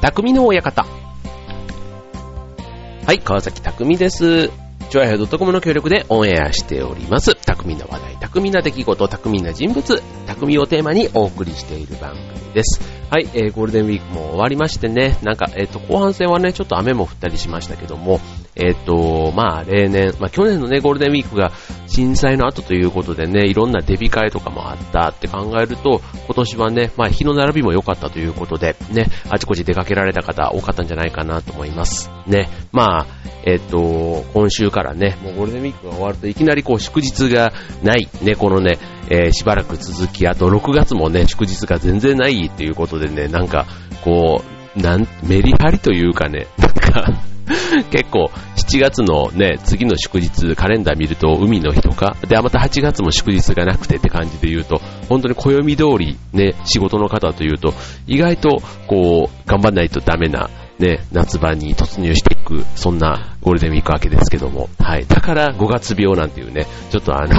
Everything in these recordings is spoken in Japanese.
匠の親方。はい、川崎匠です。チョアヘドットコムの協力でオンエアしております。匠の話題、匠な出来事、匠な人物、匠をテーマにお送りしている番組です。はい、えー、ゴールデンウィークも終わりましてね、なんか、えっ、ー、と、後半戦はね、ちょっと雨も降ったりしましたけども、えっ、と、まあ、例年、まあ、去年のね、ゴールデンウィークが震災の後ということでね、いろんなデビ会とかもあったって考えると、今年はね、まあ、日の並びも良かったということで、ね、あちこち出かけられた方多かったんじゃないかなと思います。ね、まあ、えっ、と、今週からね、もうゴールデンウィークが終わるといきなりこう祝日がない、ね、このね、えー、しばらく続き、あと6月もね、祝日が全然ないっていうことでね、なんか、こう、なん、メリハリというかね、か 結構、7月のね、次の祝日、カレンダー見ると海の日とか、で、また8月も祝日がなくてって感じで言うと、本当に暦通りね、仕事の方というと、意外と、こう、頑張んないとダメな、ね、夏場に突入していく、そんなゴールデンウィーク明けですけども、はい。だから5月病なんていうね、ちょっとあの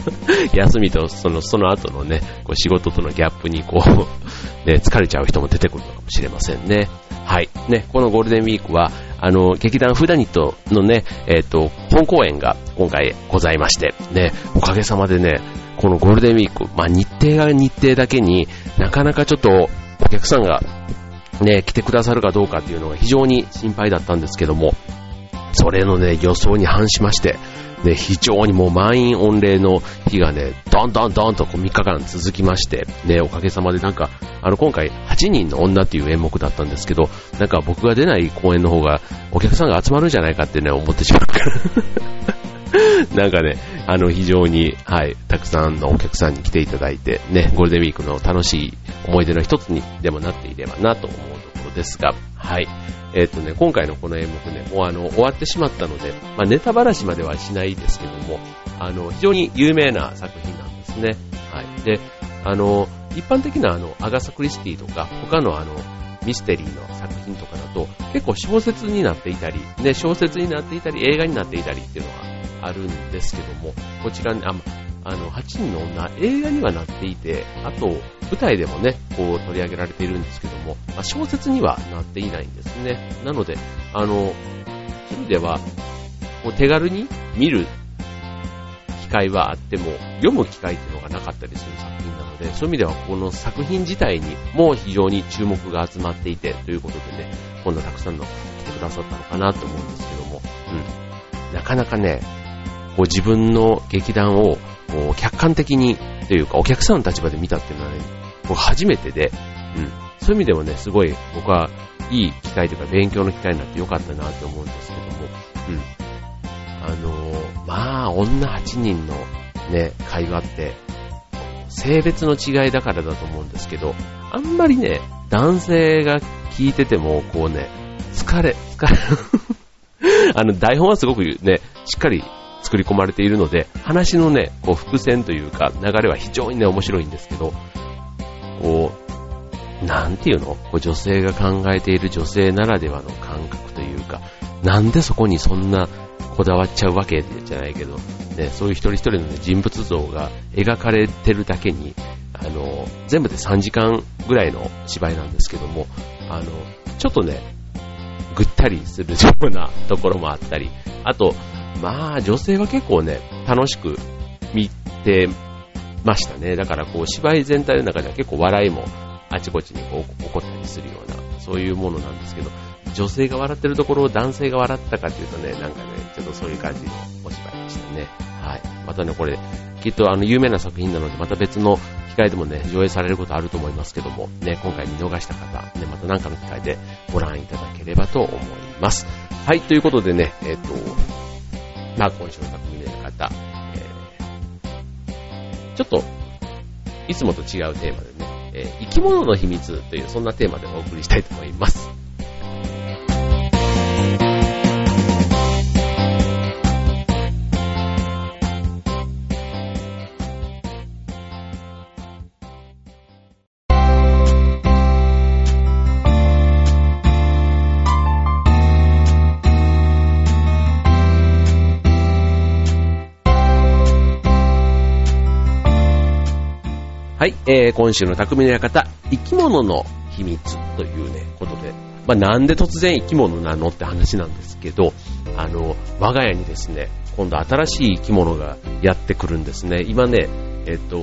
休みとその、その後のね、こう仕事とのギャップにこう ね、疲れちゃう人も出てくるのかもしれませんね。はい。ね、このゴールデンウィークは、あの、劇団フダニットのね、えっ、ー、と、本公演が今回ございまして、ね、おかげさまでね、このゴールデンウィーク、まあ、日程が日程だけになかなかちょっとお客さんがね、来てくださるかどうかっていうのが非常に心配だったんですけども、それのね、予想に反しまして、ね、非常にもう満員御礼の日がね、どんどんどんとこう3日間続きまして、ね、おかげさまでなんか、あの今回8人の女っていう演目だったんですけど、なんか僕が出ない公演の方がお客さんが集まるんじゃないかってね、思ってしまうから。なんかね、あの非常に、はい、たくさんのお客さんに来ていただいて、ね、ゴールデンウィークの楽しい思い出の一つにでもなっていればなと思うところですが、はい。えっ、ー、とね、今回のこの演目ね、もうあの、終わってしまったので、まあ、ネタばらしまではしないですけども、あの、非常に有名な作品なんですね。はい。で、あの、一般的なあの、アガサ・クリスティとか、他のあの、ミステリーの作品とかだと、結構小説になっていたり、ね、小説になっていたり、映画になっていたりっていうのがあるんですけども、こちらに、あ、あの、8人の女、映画にはなっていて、あと、舞台でもね、こう取り上げられているんですけども、まあ、小説にはなっていないんですね。なので、あの、そういう意味では、こう手軽に見る機会はあっても、読む機会っていうのがなかったりする作品なので、そういう意味ではこの作品自体にも非常に注目が集まっていて、ということでね、こんなたくさんの来てくださったのかなと思うんですけども、うん。なかなかね、こう自分の劇団をこう客観的にというかお客さんの立場で見たっていうのはね、僕初めてで、うん。そういう意味でもね、すごい僕はいい機会というか勉強の機会になってよかったなって思うんですけども、うん。あのー、まあ、女8人のね、会話って、性別の違いだからだと思うんですけど、あんまりね、男性が聞いてても、こうね、疲れ、疲れ あの、台本はすごくね、しっかり作り込まれているので、話のね、こう伏線というか流れは非常にね、面白いんですけど、こう、なんていうの？こう女性が考えている女性ならではの感覚というか、なんでそこにそんなこだわっちゃうわけじゃないけど、ね、そういう一人一人の、ね、人物像が描かれてるだけに、あの、全部で3時間ぐらいの芝居なんですけども、あの、ちょっとね、ぐったりするようなところもあったり、あと、まあ、女性は結構ね、楽しく見てましたね。だからこう、芝居全体の中では結構笑いもあちこちにこう起こったりするような、そういうものなんですけど、女性が笑ってるところを男性が笑ったかっていうとね、なんかね、ちょっとそういう感じのお芝居でしたね。はい。またね、これ、きっとあの、有名な作品なので、また別の機会でもね、上映されることあると思いますけども、ね、今回見逃した方、ね、また何かの機会でご覧いただければと思います。はい、ということでね、えっ、と、まあ、今週の匠の方、えー、ちょっと、いつもと違うテーマでね、えー、生き物の秘密という、そんなテーマでお送りしたいと思います。はい、えー、今週の匠の館、生き物の秘密というね、ことで、まあ、なんで突然生き物なのって話なんですけど、あの、我が家にですね、今度新しい生き物がやってくるんですね。今ね、えっと、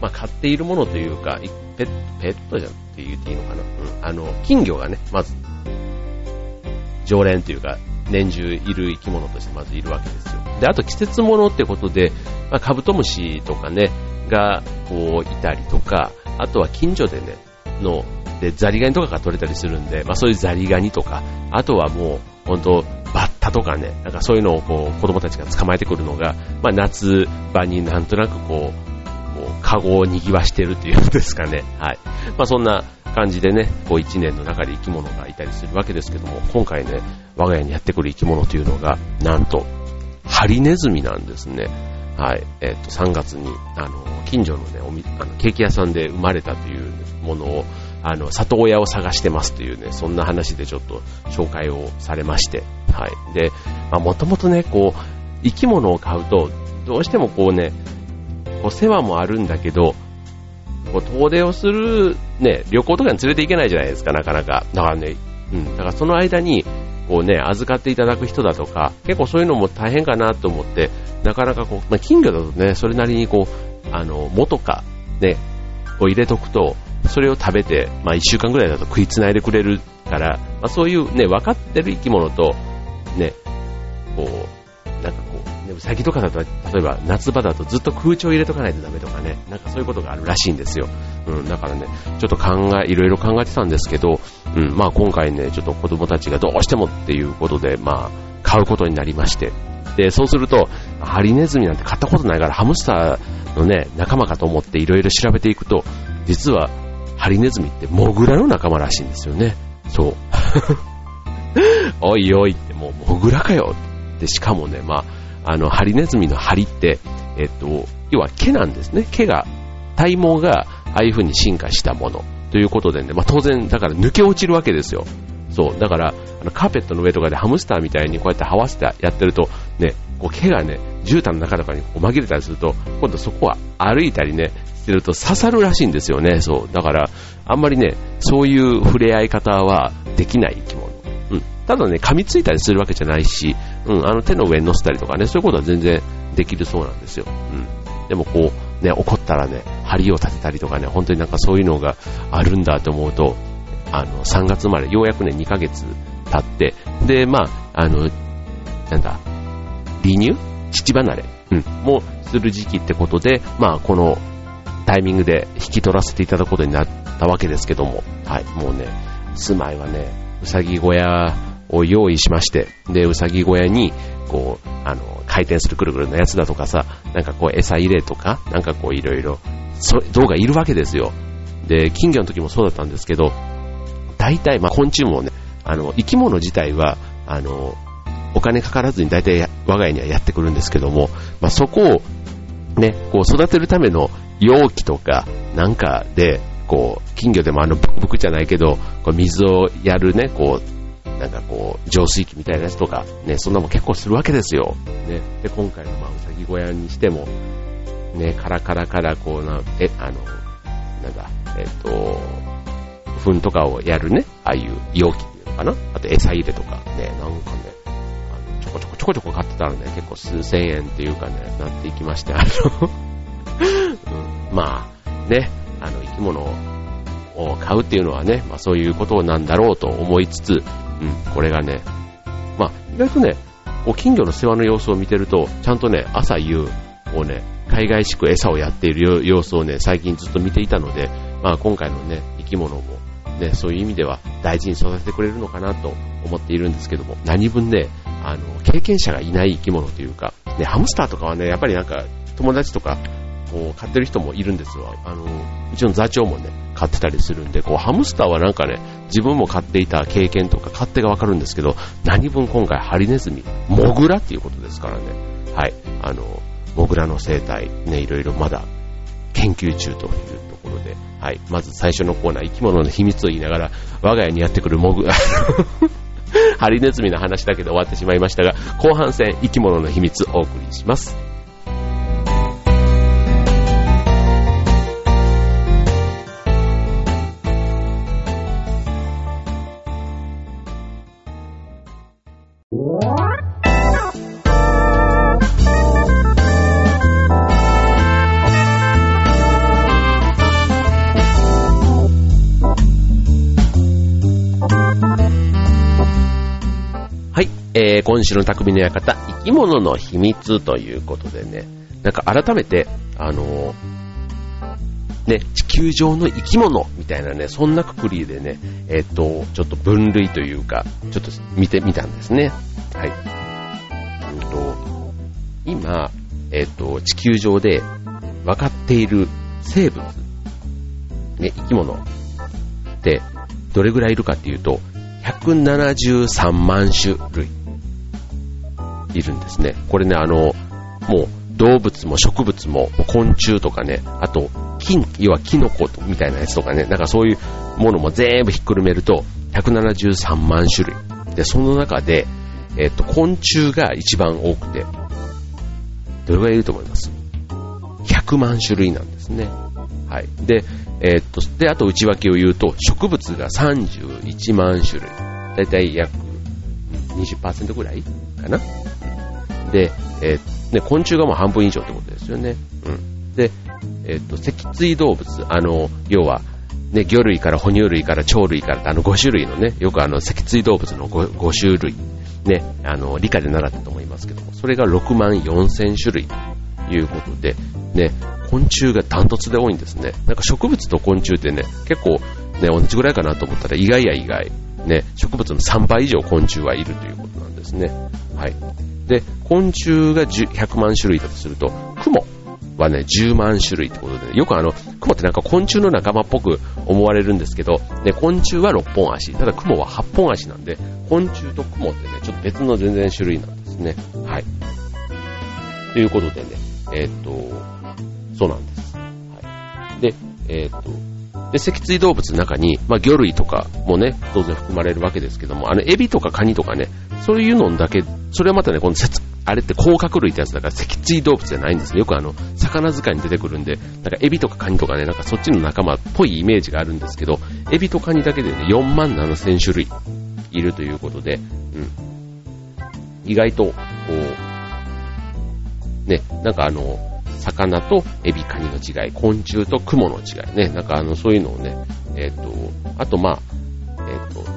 まあ、飼っているものというか、ペッペットじゃんって言っていいのかな？うん。あの、金魚がね、まず、常連というか、年中いる生き物としてまずいるわけですよ。で、あと季節物ってことで、まあ、カブトムシとかね、が、こう、いたりとか、あとは近所でね、の、で、ザリガニとかが取れたりするんで、まあそういうザリガニとか、あとはもう、本当バッタとかね、なんかそういうのをこう、子供たちが捕まえてくるのが、まあ夏場になんとなくこう、カゴを賑わしてるっていうんですかね。はい。まあそんな感じでね、こう一年の中で生き物がいたりするわけですけども、今回ね、我が家にやってくる生き物というのが、なんと、ハリネズミなんですね。はい。えっ、と、3月に、あの、近所のね、おみ、あの、ケーキ屋さんで生まれたというものを、あの、里親を探してますというね、そんな話でちょっと紹介をされまして、はい。で、まあ、もともとね、こう、生き物を飼うと、どうしてもこうね、こう世話もあるんだけど、こう遠出をする、ね、旅行とかに連れて行けないじゃないですか、なかなか。だからね、うん、だからその間に、こうね、預かっていただく人だとか、結構そういうのも大変かなと思って、なかなかこう、まあ、金魚だとね、それなりにこう、あの、藻とか、ね、を入れとくと、それを食べて、まあ一週間ぐらいだと食いつないでくれるから、まあそういうね、分かってる生き物と、ね、こう、なんかこう、ね、うさぎとかだと、例えば夏場だとずっと空調入れとかないとダメとかね、なんかそういうことがあるらしいんですよ。うん、だからね、ちょっと考え、いろいろ考えてたんですけど、うん、まあ今回ね、ちょっと子供たちがどうしてもっていうことで、まあ、買うことになりまして、で、そうすると、ハリネズミなんて買ったことないからハムスターのね、仲間かと思っていろいろ調べていくと、実はハリネズミってモグラの仲間らしいんですよね。そう。おいおいってもうモグラかよって、しかもね、まあ、あの、ハリネズミのハリって、えっと、要は毛なんですね。毛が、体毛がああいう風に進化したものということでね、まあ当然、だから抜け落ちるわけですよ。そう。だから、あのカーペットの上とかでハムスターみたいにこうやって這わせてやってると、ね、こう毛がね、絨毯の中とかにこう紛れたりすると、今度そこは歩いたりね、してると刺さるらしいんですよね。そう。だから、あんまりね、そういう触れ合い方はできない生き物。うん。ただね、噛みついたりするわけじゃないし、うん、あの手の上に乗せたりとかね、そういうことは全然できるそうなんですよ。うん。でもこう、ね、怒ったらね、針を立てたりとかね、本当になんかそういうのがあるんだと思うと、あの、3月生まれ、ようやくね、2ヶ月経って、で、まあ、あの、なんだ、離乳？父離れ、うん、もする時期ってことで、まあ、このタイミングで引き取らせていただくことになったわけですけども、はい、もうね、住まいはね、うさぎ小屋を用意しまして、で、うさぎ小屋に、こう、あの、回転するくるくるのやつだとかさ、なんかこう餌入れとか、なんかこういろいろ、そ、動画いるわけですよ。で、金魚の時もそうだったんですけど、大体、まあ、昆虫もね、あの、生き物自体は、あの、お金かからずに大体我が家にはやってくるんですけども、まあ、そこをね、こう育てるための容器とかなんかで、こう、金魚でもあの、ブクブクじゃないけど、こう水をやるね、こう、なんかこう、浄水器みたいなやつとか、ね、そんなも結構するわけですよ。ね。で、今回のまあ、うさぎ小屋にしても、ね、カラカラカラ、こうな、え、あの、なんだ、えっ、と、糞とかをやるね、ああいう容器っていうのかなあと餌入れとか、ね、なんかね、あの、ちょこちょこちょこちょこ買ってたらね、結構数千円っていうかね、なっていきまして、あの うん、まあ、ね、あの、生き物を買うっていうのはね、まあそういうことなんだろうと思いつつ、うん、これがね、まあ、意外とね、こう金魚の世話の様子を見てると、ちゃんとね、朝夕、こうね、海外しく餌をやっている様子をね、最近ずっと見ていたので、まあ今回のね、生き物も、ね、そういう意味では大事に育ててくれるのかなと思っているんですけども、何分ね、あの、経験者がいない生き物というか、ね、ハムスターとかはね、やっぱりなんか、友達とか、こう、飼ってる人もいるんですよ。あの、うちの座長もね、飼ってたりするんで、こう、ハムスターはなんかね、自分も飼っていた経験とか勝手がわかるんですけど、何分今回ハリネズミ、モグラっていうことですからね。はい。あの、モグラの生態、ね、いろいろまだ研究中というところで、はい。まず最初のコーナー、生き物の秘密を言いながら、我が家にやってくるモグ、ハリ ネズミの話だけで終わってしまいましたが、後半戦、生き物の秘密お送りします。えー、今週の匠の館、生き物の秘密ということでね、なんか改めて、あのー、ね、地球上の生き物みたいなね、そんなくくりでね、えっ、と、ちょっと分類というか、ちょっと見てみたんですね。はい。うんと、今、えっ、と、地球上で分かっている生物、ね、生き物ってどれぐらいいるかっていうと、173万種類いるんですね。これね、あの、もう動物も植物も昆虫とかね、あと、金、要はキノコみたいなやつとかね、なんかそういうものも全部ひっくるめると、173万種類。で、その中で、えっと、昆虫が一番多くて、どれぐらいいると思います ?100 万種類なんですね。はい。で、え、っと、で、あと内訳を言うと、植物が31万種類。だいたい約20%ぐらいかな。で、えー、ね、昆虫がもう半分以上ってことですよね。うん。で、えー、と、脊椎動物、あの、要は、ね、魚類から哺乳類から鳥類からあの5種類のね、よくあの脊椎動物の 5, 5種類、ね、あの、理科で習ったと思いますけども、それが6万4千種類ということで、ね、昆虫がダントツで多いんですね。なんか植物と昆虫ってね、結構ね、同じぐらいかなと思ったら意外や意外。ね、植物の3倍以上昆虫はいるということなんですね。はい。で、昆虫が100万種類だとすると、雲はね、10万種類ってことで、ね、よくあの、雲ってなんか昆虫の仲間っぽく思われるんですけど、ね、昆虫は6本足、ただ雲は8本足なんで、昆虫と雲ってね、ちょっと別の全然種類なんですね。はい。ということでね、えー、っと、そうなんです。はい。で、えー、っと、で、脊椎動物の中に、まあ、魚類とかもね、当然含まれるわけですけども、あの、エビとかカニとかね、そういうのだけ、それはまたね、このあれって甲殻類ってやつだから脊椎動物じゃないんですよ。よくあの、魚使いに出てくるんで、なんかエビとかカニとかね、なんかそっちの仲間っぽいイメージがあるんですけど、エビとカニだけでね、4万7千種類いるということで、うん。意外と、こう、ね、なんかあの、魚とエビカニの違い、昆虫と雲の違いね、なんかあの、そういうのをね、えっ、ー、と、あとまあ、えっ、ー、と、いわ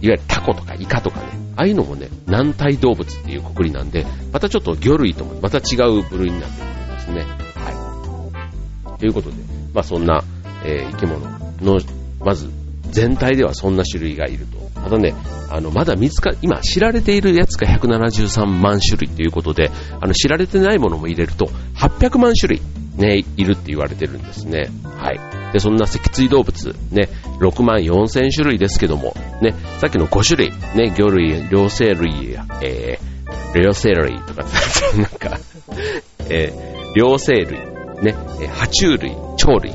ゆるタコとかイカとかね、ああいうのもね、軟体動物っていうくくりなんで、またちょっと魚類ともまた違う部類になってくるんですね。はい。ということで、まあそんな、えー、生き物の、まず全体ではそんな種類がいると。ただね、あの、まだ見つか、今知られているやつが173万種類ということで、あの、知られてないものも入れると、800万種類、ね、いるって言われてるんですね。はい。で、そんな脊椎動物、ね、6万4千種類ですけども、ね、さっきの5種類、ね、魚類、両生類、えー、両生類とか、なんか、えー、両生類、ね、爬虫類、鳥類、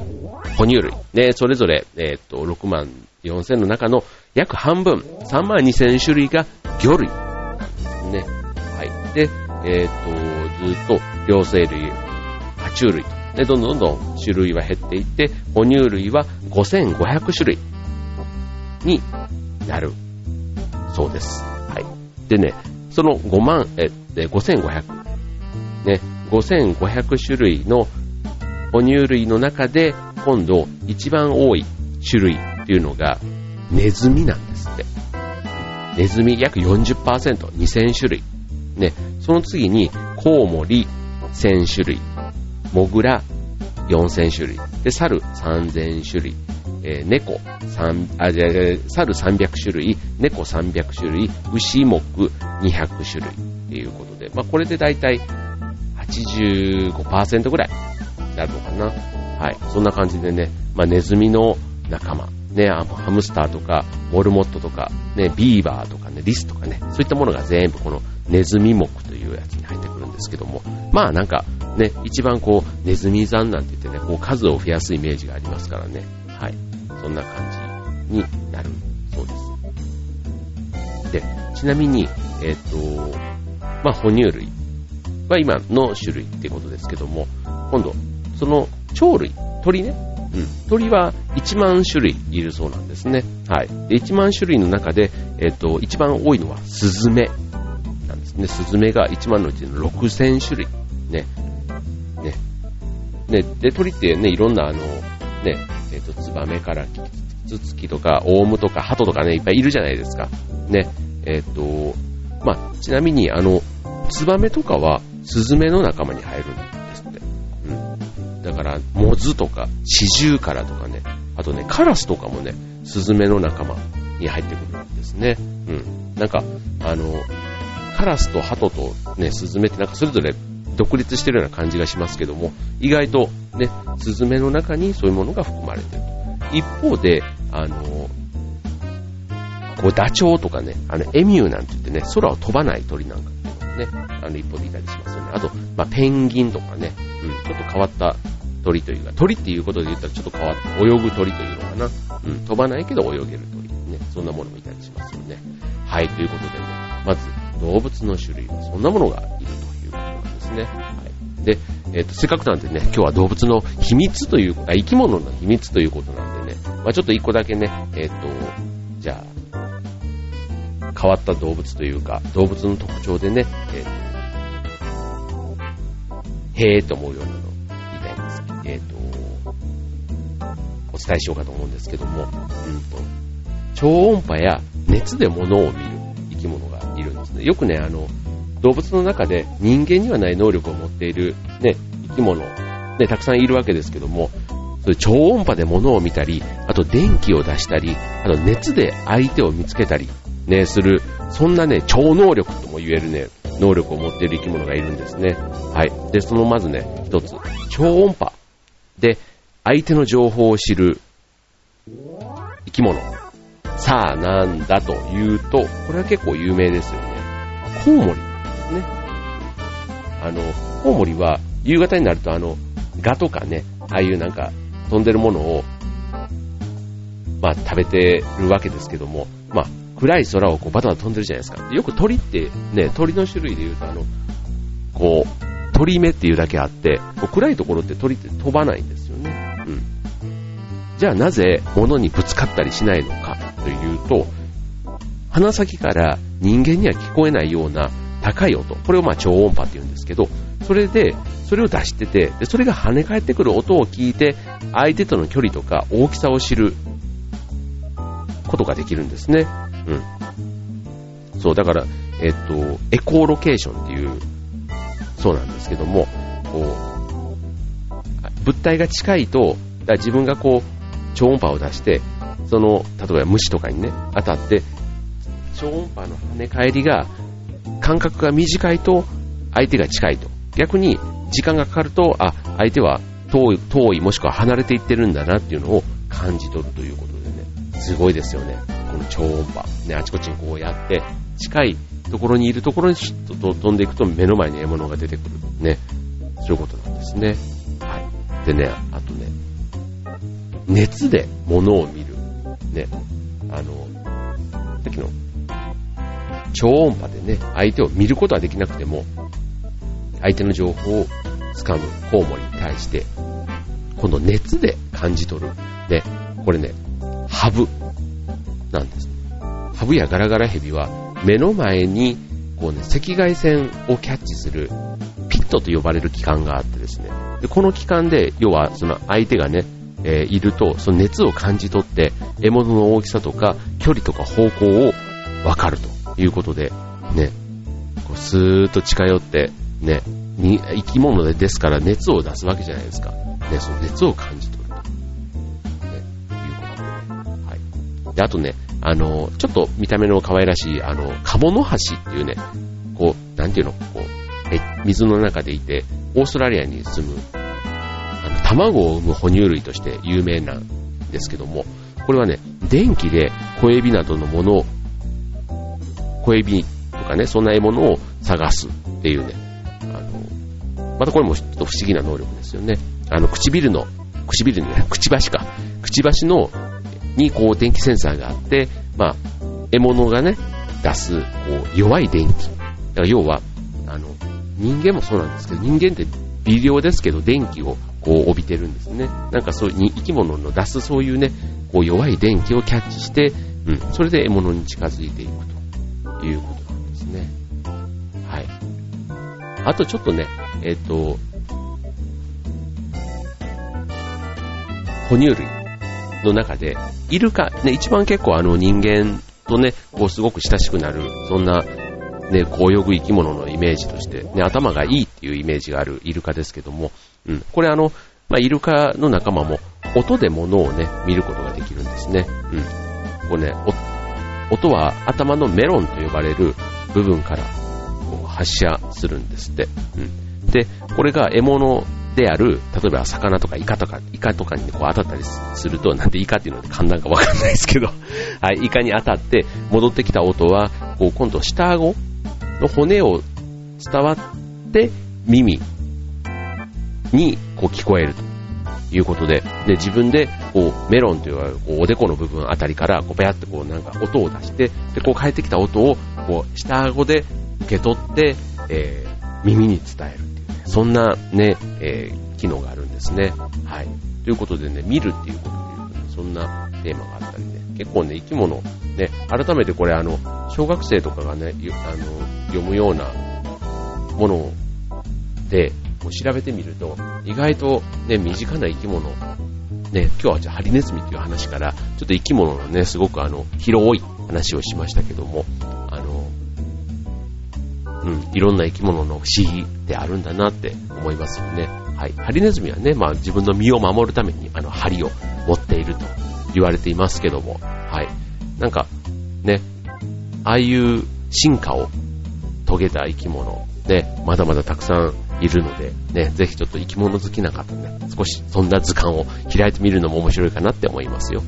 哺乳類、ね、それぞれ、えー、っと、6万4000の中の約半分、3万2000種類が魚類。ね。はい。で、えっ、ー、と、ずっと両生類、爬虫類と。で、どんどんどんどん種類は減っていって、哺乳類は5500種類になるそうです。はい。でね、その5万、え、5500。ね、5500種類の哺乳類の中で、今度一番多い種類っていうのが、ネズミなんですって。ネズミ約40%、2000種類。ね、その次に、コウモリ1000種類、モグラ4000種類、で、猿3000種類、えー、猫3、あ、じゃ猿300種類、猫300種類、牛目200種類。っていうことで、まあ、これでだいたい85%ぐらいになるのかな。はい。そんな感じでね、まあ、ネズミの仲間、ね、ハムスターとか、モルモットとか、ね、ビーバーとかね、リスとかね、そういったものが全部このネズミ目というやつに入ってくるんですけども、まあなんかね、一番こう、ネズミ山なんて言ってね、こう数を増やすイメージがありますからね、はい。そんな感じになるそうです。で、ちなみに、えっ、ー、と、まあ哺乳類は今の種類っていうことですけども、今度、その鳥類、鳥ね、うん、鳥は1万種類いるそうなんですね。はい。で、1万種類の中で、えっ、ー、と、一番多いのはスズメなんですね。スズメが1万のうちの6000種類。ね。ね。ね、で、鳥ってね、いろんなあの、ね、えっ、ー、と、ツバメからキツツキとか、オウムとか、ハトとかね、いっぱいいるじゃないですか。ね。えっ、ー、と、まあ、ちなみに、あの、ツバメとかは、スズメの仲間に入るんです。から、モズとか、シジュウカラとかね、あとね、カラスとかもね、スズメの仲間に入ってくるんですね。うん。なんか、あの、カラスとハトとね、スズメってなんかそれぞれ独立してるような感じがしますけども、意外とね、スズメの中にそういうものが含まれてる。一方で、あの、こうダチョウとかね、あの、エミューなんて言ってね、空を飛ばない鳥なんかもね、あの、一方でいたりしますよね。あと、まあ、ペンギンとかね、うん、ちょっと変わった鳥というか、鳥っていうことで言ったらちょっと変わった、泳ぐ鳥というのかな。うん、飛ばないけど泳げる鳥。ね、そんなものもいたりしますよね。はい、ということでね、まず、動物の種類はそんなものがいるということなんですね。はい。で、えっ、ー、と、せっかくなんでね、今日は動物の秘密という、あ、生き物の秘密ということなんでね、まあちょっと一個だけね、えっ、ー、と、じゃあ、変わった動物というか、動物の特徴でね、えっ、ー、と、へーと思うようなのえっ、と、お伝えしようかと思うんですけども、うんと、超音波や熱で物を見る生き物がいるんですね。よくね、あの、動物の中で人間にはない能力を持っているね、生き物、ね、たくさんいるわけですけども、そういう超音波で物を見たり、あと電気を出したり、あと熱で相手を見つけたり、ね、する、そんなね、超能力とも言えるね、能力を持っている生き物がいるんですね。はい。で、そのまずね、一つ、超音波で相手の情報を知る生き物。さあ、なんだというと、これは結構有名ですよね。コウモリですね。あの、コウモリは夕方になるとあの、ガとかね、ああいうなんか飛んでるものを、まあ食べてるわけですけども、まあ暗い空をこうバタバタ飛んでるじゃないですか。よく鳥ってね、鳥の種類で言うとあの、こう、鳥目っていうだけあって、暗いところって鳥って飛ばないんですよね。うん。じゃあなぜ物にぶつかったりしないのかというと、鼻先から人間には聞こえないような高い音、これをまあ超音波って言うんですけど、それで、それを出してて、でそれが跳ね返ってくる音を聞いて、相手との距離とか大きさを知ることができるんですね。うん。そう、だから、えっと、エコーロケーションっていう、そうなんですけども、こう、物体が近いと、だ自分がこう、超音波を出して、その、例えば虫とかにね、当たって、超音波の跳ね返りが、間隔が短いと、相手が近いと。逆に、時間がかかると、あ、相手は遠い、遠いもしくは離れていってるんだなっていうのを感じ取るということでね、すごいですよね。この超音波。ね、あちこちにこうやって、近いところにいるところにシュッと飛んでいくと目の前に獲物が出てくる。ね。そういうことなんですね。はい。でね、あとね、熱で物を見る。ね。あの、さっきの超音波でね、相手を見ることはできなくても、相手の情報を掴むコウモリに対して、今度熱で感じ取る。で、これね、ハブなんです。ハブやガラガラヘビは目の前にこうね、赤外線をキャッチするピットと呼ばれる器官があってですね、でこの器官で、要はその相手がね、えー、いると、その熱を感じ取って、獲物の大きさとか、距離とか方向をわかるということで、ね、こうスーッと近寄って、ね、に生き物でですから熱を出すわけじゃないですか。ね、その熱を感じ取ると。ね、いうことで、はい。で、あとね、あの、ちょっと見た目の可愛らしい、あの、カモノハシっていうね、こう、なんていうの、こう、え、水の中でいて、オーストラリアに住むあの卵を産む哺乳類として有名なんですけども、これはね、電気で小エビなどのものを、小エビとかね、そんな獲物を探すっていうね、あの、またこれもちょっと不思議な能力ですよね。あの、唇の、唇ね、くちばしか、くちばしの、にこう電気センサーがあって、まあ、獲物がね、出す、こう、弱い電気。だから要は、あの、人間もそうなんですけど、人間って微量ですけど電気をこう帯びてるんですね。なんかそういう生き物の出すそういうね、こう弱い電気をキャッチして、うん、それで獲物に近づいていくということなんですね。はい。あとちょっとね、えっ、ー、と、哺乳類の中で、イルカ、ね、一番結構あの人間とね、こうすごく親しくなる、そんなね、こう泳ぐ生き物のイメージとして、ね、頭がいいっていうイメージがあるイルカですけども、うん、これあの、まあ、イルカの仲間も音で物をね、見ることができるんですね。うん。こうね、音は頭のメロンと呼ばれる部分からこう発射するんですって。うん。で、これが獲物である、例えば魚とかイカとか、イカとかにこう当たったりすると、なんでイカっていうので簡単かわかんないですけど、はい、イカに当たって戻ってきた音は、こう今度下顎の骨を伝わって耳にこう聞こえるということで、で自分でこうメロンというこうおでこの部分あたりからこうベアってこうなんか音を出して、でこう帰ってきた音をこう下顎で受け取って、えー、耳に伝える。そんなね、えー、機能があるんですね。はい。ということでね、見るっていうことで言うと、そんなテーマがあったりね、結構ね、生き物、ね、改めてこれあの、小学生とかがね、あの、読むようなもので、こう調べてみると、意外とね、身近な生き物、ね、今日はじゃあハリネズミっていう話から、ちょっと生き物のね、すごくあの、広い話をしましたけども、うん、いろんな生き物の不思議であるんだなって思いますよね。はい。ハリネズミはね、まあ自分の身を守るためにあの針を持っていると言われていますけども、はい。なんか、ね、ああいう進化を遂げた生き物、ね、まだまだたくさんいるので、ね、ぜひちょっと生き物好きな方ね、少しそんな図鑑を開いてみるのも面白いかなって思いますよ。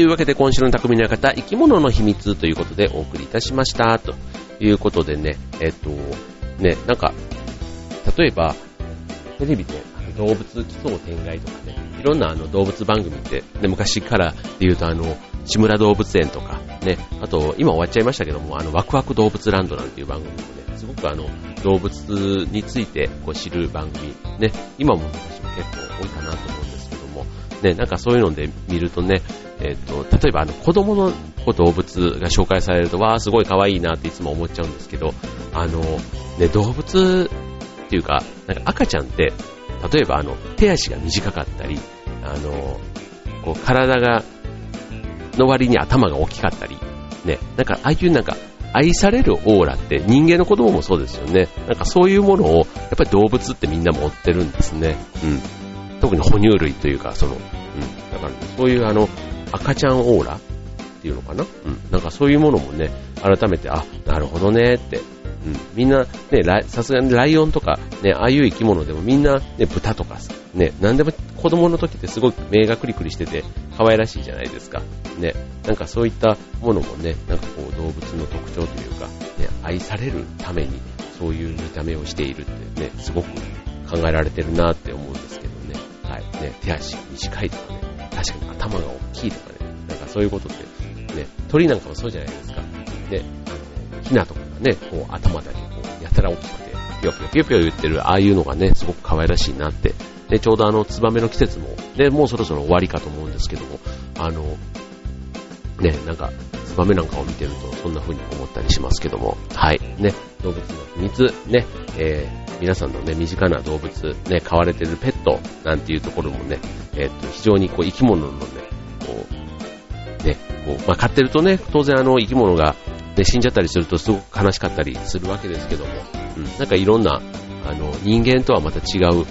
というわけで今週の匠の館、生き物の秘密ということでお送りいたしました。ということでね、えっと、ね、なんか、例えば、テレビで動物奇想天外とかね、いろんなあの動物番組って、ね、昔からで言うとあの、志村動物園とか、ね、あと、今終わっちゃいましたけども、あの、ワクワク動物ランドなんていう番組もね、すごくあの、動物についてこう知る番組、ね、今も昔も結構多いかなと思うんです、ね、なんかそういうので見るとね、えっ、と、例えばあの子供の動物が紹介されると、わーすごい可愛いなっていつも思っちゃうんですけど、あの、ね、動物っていうか、なんか赤ちゃんって、例えばあの、手足が短かったり、あの、こう体が、の割に頭が大きかったり、ね、なんかああいうなんか、愛されるオーラって人間の子供もそうですよね。なんかそういうものを、やっぱり動物ってみんな持ってるんですね。うん。特に哺乳類というか、その、うん。だから、そういうあの、赤ちゃんオーラっていうのかな？うん。なんかそういうものもね、改めて、あ、なるほどねって。うん。みんな、ね、さすがにライオンとか、ね、ああいう生き物でもみんな、ね、豚とかね、なんでも子供の時ってすごく目がクリクリしてて可愛らしいじゃないですか。ね。なんかそういったものもね、なんかこう動物の特徴というか、ね、愛されるためにそういう見た目をしているってね、すごく考えられてるなってね、手足短いとかね、確かに頭が大きいとかね、なんかそういうことって、ね、鳥なんかもそうじゃないですか。で、あの、ヒナとかがね、こう頭だけこう、やたら大きくて、ぴよぴよぴよぴよ言ってる、ああいうのがね、すごく可愛らしいなって。で、ちょうどあの、ツバメの季節も、ね、もうそろそろ終わりかと思うんですけども、あの、ね、なんか、ツバメなんかを見てると、そんな風に思ったりしますけども、はい、ね、動物の秘密、ね、えー、皆さんのね、身近な動物、ね、飼われてるペット、なんていうところもね、えっ、と、非常にこう、生き物のね、こう、ね、こう、まあ、飼ってるとね、当然あの、生き物が、ね、死んじゃったりするとすごく悲しかったりするわけですけども、うん、なんかいろんな、あの、人間とはまた違う、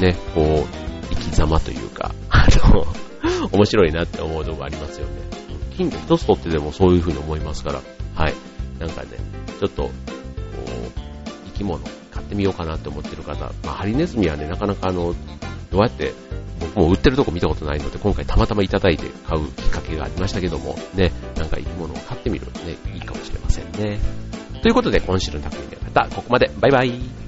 ね、こう、生き様というか、あの、面白いなって思うとこありますよね。金魚一つ取ってでもそういう風に思いますから、はい。なんかね、ちょっと、き物買ってみようかなと思ってる方、まあ、ハリネズミはね、なかなかあの、どうやって僕も売ってるとこ見たことないので、今回たまたまいただいて買うきっかけがありましたけども、ね、なんか生き物を買ってみるのね、いいかもしれませんね。ということで、今週の匠の方、ここまで。バイバイ。